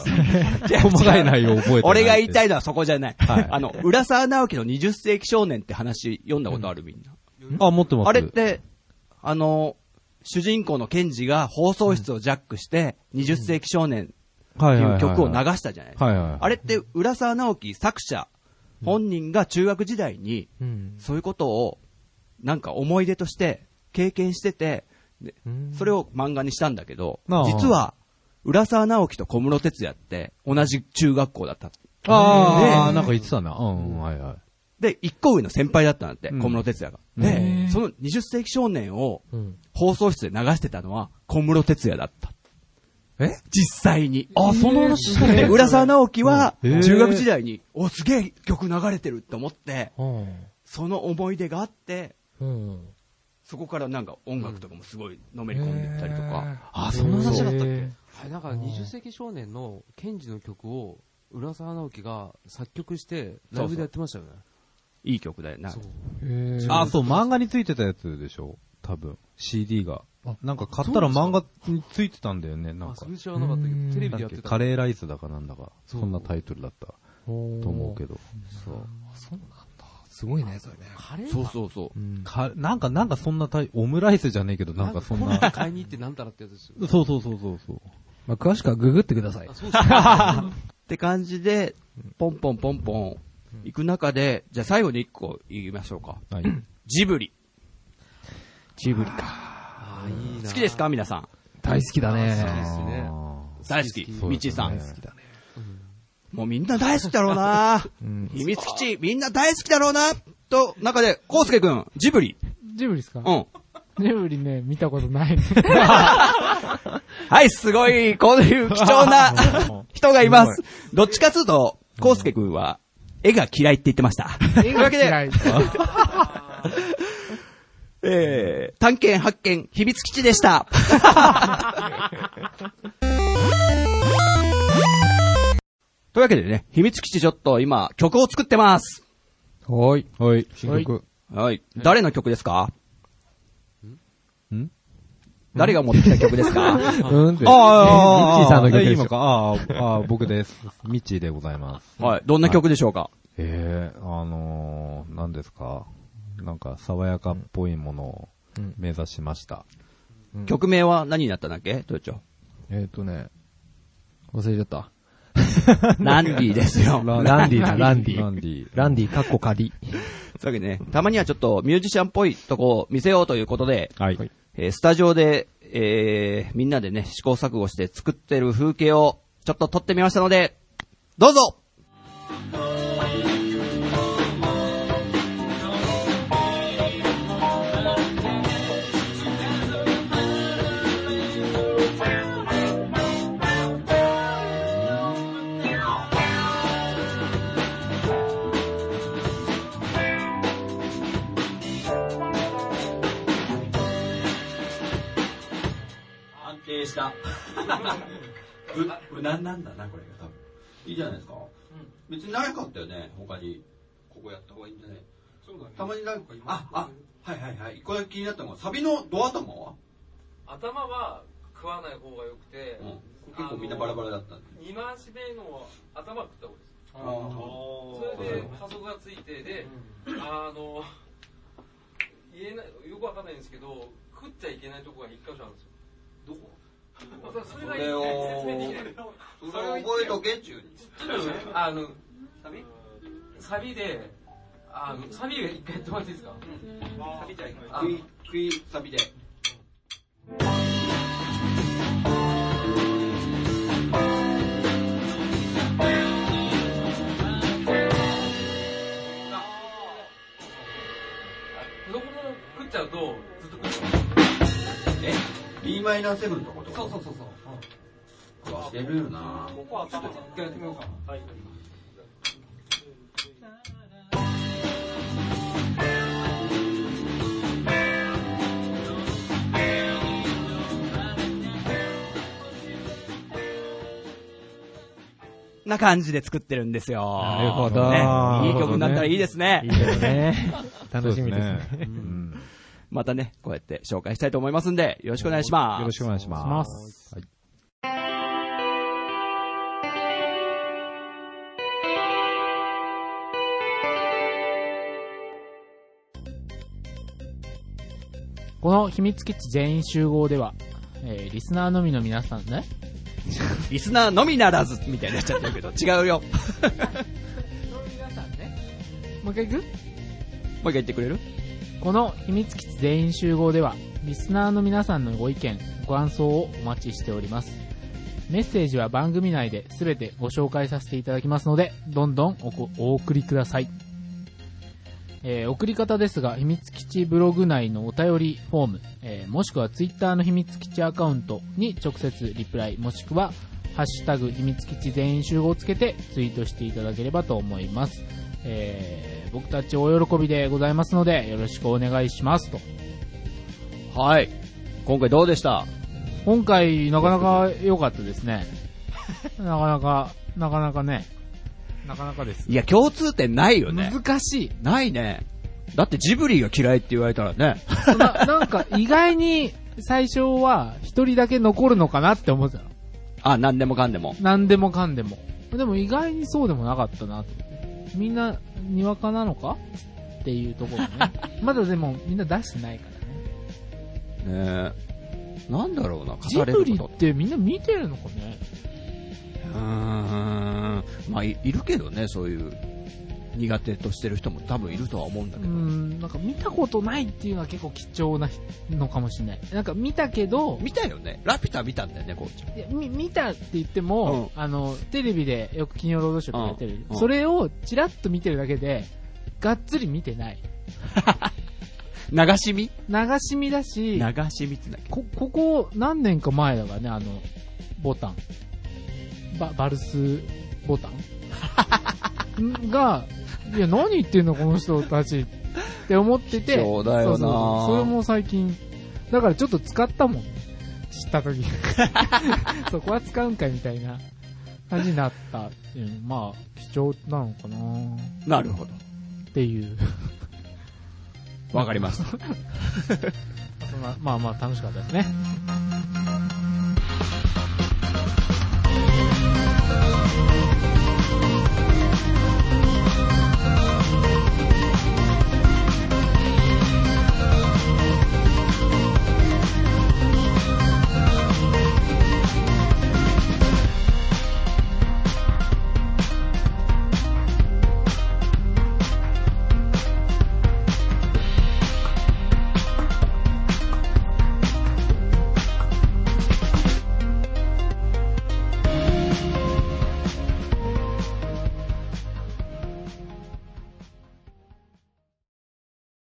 ら、細かい内容覚えて。俺が言いたい。いのはそこじゃない。はいあの、浦沢直樹の20世紀少年って話読んだことあるみんな。あ、持ってます。あれって、あの、主人公のケンジが放送室をジャックして、20世紀少年っていう曲を流したじゃないですか。あれって浦沢直樹作者本人が中学時代にうん。そういうことをなんか思い出として経験してて、でうんそれを漫画にしたんだけどああ、実は浦沢直樹と小室哲也って同じ中学校だった。ああ、なんか言ってたな。うん、うんはいはい。で、一個上の先輩だったんだって、うん小室哲也が。へで、えその20世紀少年をうん。放送室で流してたのは小室哲也だった。え？実際に。あ、その話し浦沢直樹は中学時代に、お、すげえ曲流れてるって思って、はその思い出があって、あ。うん。そこからなんか音楽とかもすごいのめり込んでいったりとか。あ、その話だったっけ？へはい、なんか20世紀少年のケンジの曲を浦沢直樹が作曲してライブでやってましたよね。いい曲だよな。あ、そう、漫画についてたやつでしょ？多分。CD があ。なんか買ったら漫画についてたんだよね、なんあ、かそ。れ知らなかったけうんど、テレビでやってた。カレーライスだかなんだか、そんなタイトルだったとと思うけど。ど。そう。そうな。すごいね、それね。カレーそうそうそう。うん。か、なんか、なんかそんなタイ、オムライスじゃねえけど、なんかそんな。買いに行ってなんたらってやつですよ。そうそうそうそうそう。まあ、詳しくはググってください。って感じで、ポンポンポンポン行く中で、じゃあ最後に一個言いましょうか。はい。ジブリ。ジブリか。あー、いいな。好きですか皆さん？大好きだ好きでね。すね。あ大好き。好きみちさん。そうですね好きだね。もうみんな大好きだろうなうん。秘密基地、みんな大好きだろうなと、中で、コウスケくん、ジブリ。ジブリですか？うん。ジブリね、見たことないね。はい、すごい、こういう貴重な 人がいます。どっちかというと、コウスケくんは、絵が嫌いって言ってました。というわけで、嫌い。えー、探検発見、秘密基地でした。というわけでね、秘密基地ちょっと今、曲を作ってます。はーい。はい。新曲。はい。誰の曲ですか？ん？誰が持ってきた曲ですか？うん？って。ああ、ミッチーさんの曲でか。よ。あーあー、僕です。ミッチーでございます。はい。どんな曲でしょうか？ええあのー、何ですか？なんか、爽やかっぽいものをうん目指しました。曲名は何になったんだっけ？トヨチョ。えっとね、忘れちゃった。ランディですよ。ランディだ、ランディ。ランディ。ランディ、カッコ仮。というわけでね、たまにはちょっとミュージシャンっぽいとこを見せようということで、はい。えースタジオで、えー、みんなでね、試行錯誤して作ってる風景をちょっと撮ってみましたので、どうぞ安定した。う、無難なんだな、これが多分。いいじゃないですか。別に長かったよね、他に。ここやった方がいいんじゃない？そうだねたまになんか、あ、あ、はいはいはい。一個だけ気になったのが、サビのドア頭は？頭は食わない方が良くて、うん。結構みんなバラバラだったんで。二回し目の頭は食った方がいいです。あそれで加速がついてで、あの、言えない、よくわかんないんですけど、食っちゃいけないとこが一箇所あるんですよ。どこ？それがそれを。それを覚えとけっちゅうに。ちょっと、あの、サビ？で、あの、サビが一回やってもらっていいですか？サビじゃあ食い、食いサビで。マイナーセブンのこと？そうそうそうそう。忘れるよなここはちょっと一回やってみようか。はい。な感じで作ってるんですよ。なるほどね、いい曲になったらいいですね。いいですね。楽しみですね。またね、こうやって紹介したいと思いますんで、よろしくお願いします。よろしくお願いししまます。す。はいこの秘密基地全員集合では、えーリスナーのみの皆さんね。リスナーのみならず、みたいになっちゃってるけど、違うよ。もう皆さんね。もう一回行く 一回言ってくれる？この秘密基地全員集合では、リスナーの皆さんのご意見、ご感想をお待ちしております。メッセージは番組内で全てご紹介させていただきますので、どんどんお送りください。えー送り方ですが、秘密基地ブログ内のお便りフォーム、えーもしくはツイッターの秘密基地アカウントに直接リプライ、もしくは、ハッシュタグ秘密基地全員集合をつけてツイートしていただければと思います。えー僕たちお喜びでございますので、よろしくお願いしますと。はい。今回どうでした？今回、なかなか良かったですね。なかなか、なかなかね。なかなかです。いや、共通点ないよね。難しい。ないね。だってジブリが嫌いって言われたらね。な なんか意外に最初は一人だけ残るのかなって思ってたの。あ、なんでもかんでも。何でもかんでも。でも意外にそうでもなかったなと。みんな、にわかなのか？っていうところね。まだでもみんな出してないからね。ねえ。なんだろうな、ジ語れることブリっ。てみんな見てるのかね？うーん。まあい、いるけどね、そういう、苦手としてる人も多分いるとは思うんだうけど。ん、なんか見たことないっていうのは結構貴重なのかもしれない。なんか見たけど、見たよね。ラピュタ見たんだよね、こうちゃん。いやみ見たって言っても、あの、テレビでよく金曜ロードショーやってる、うんそれをチラッと見てるだけで、がっつり見てない。流し見？流し見だし、流し見ってだっけ？こ、ここ何年か前だからね、あの、ボタン。バ、バルスボタン？ん が、いや、何言ってんの、この人たちって思ってて、そうだよなそうそうそれも最近、だからちょっと使ったもんね。知った時 そこは使うんかいみたいな感じになったっていう。まあ、貴重なのかななるほど。っていう。わかりました。まあまあ楽しかったですね。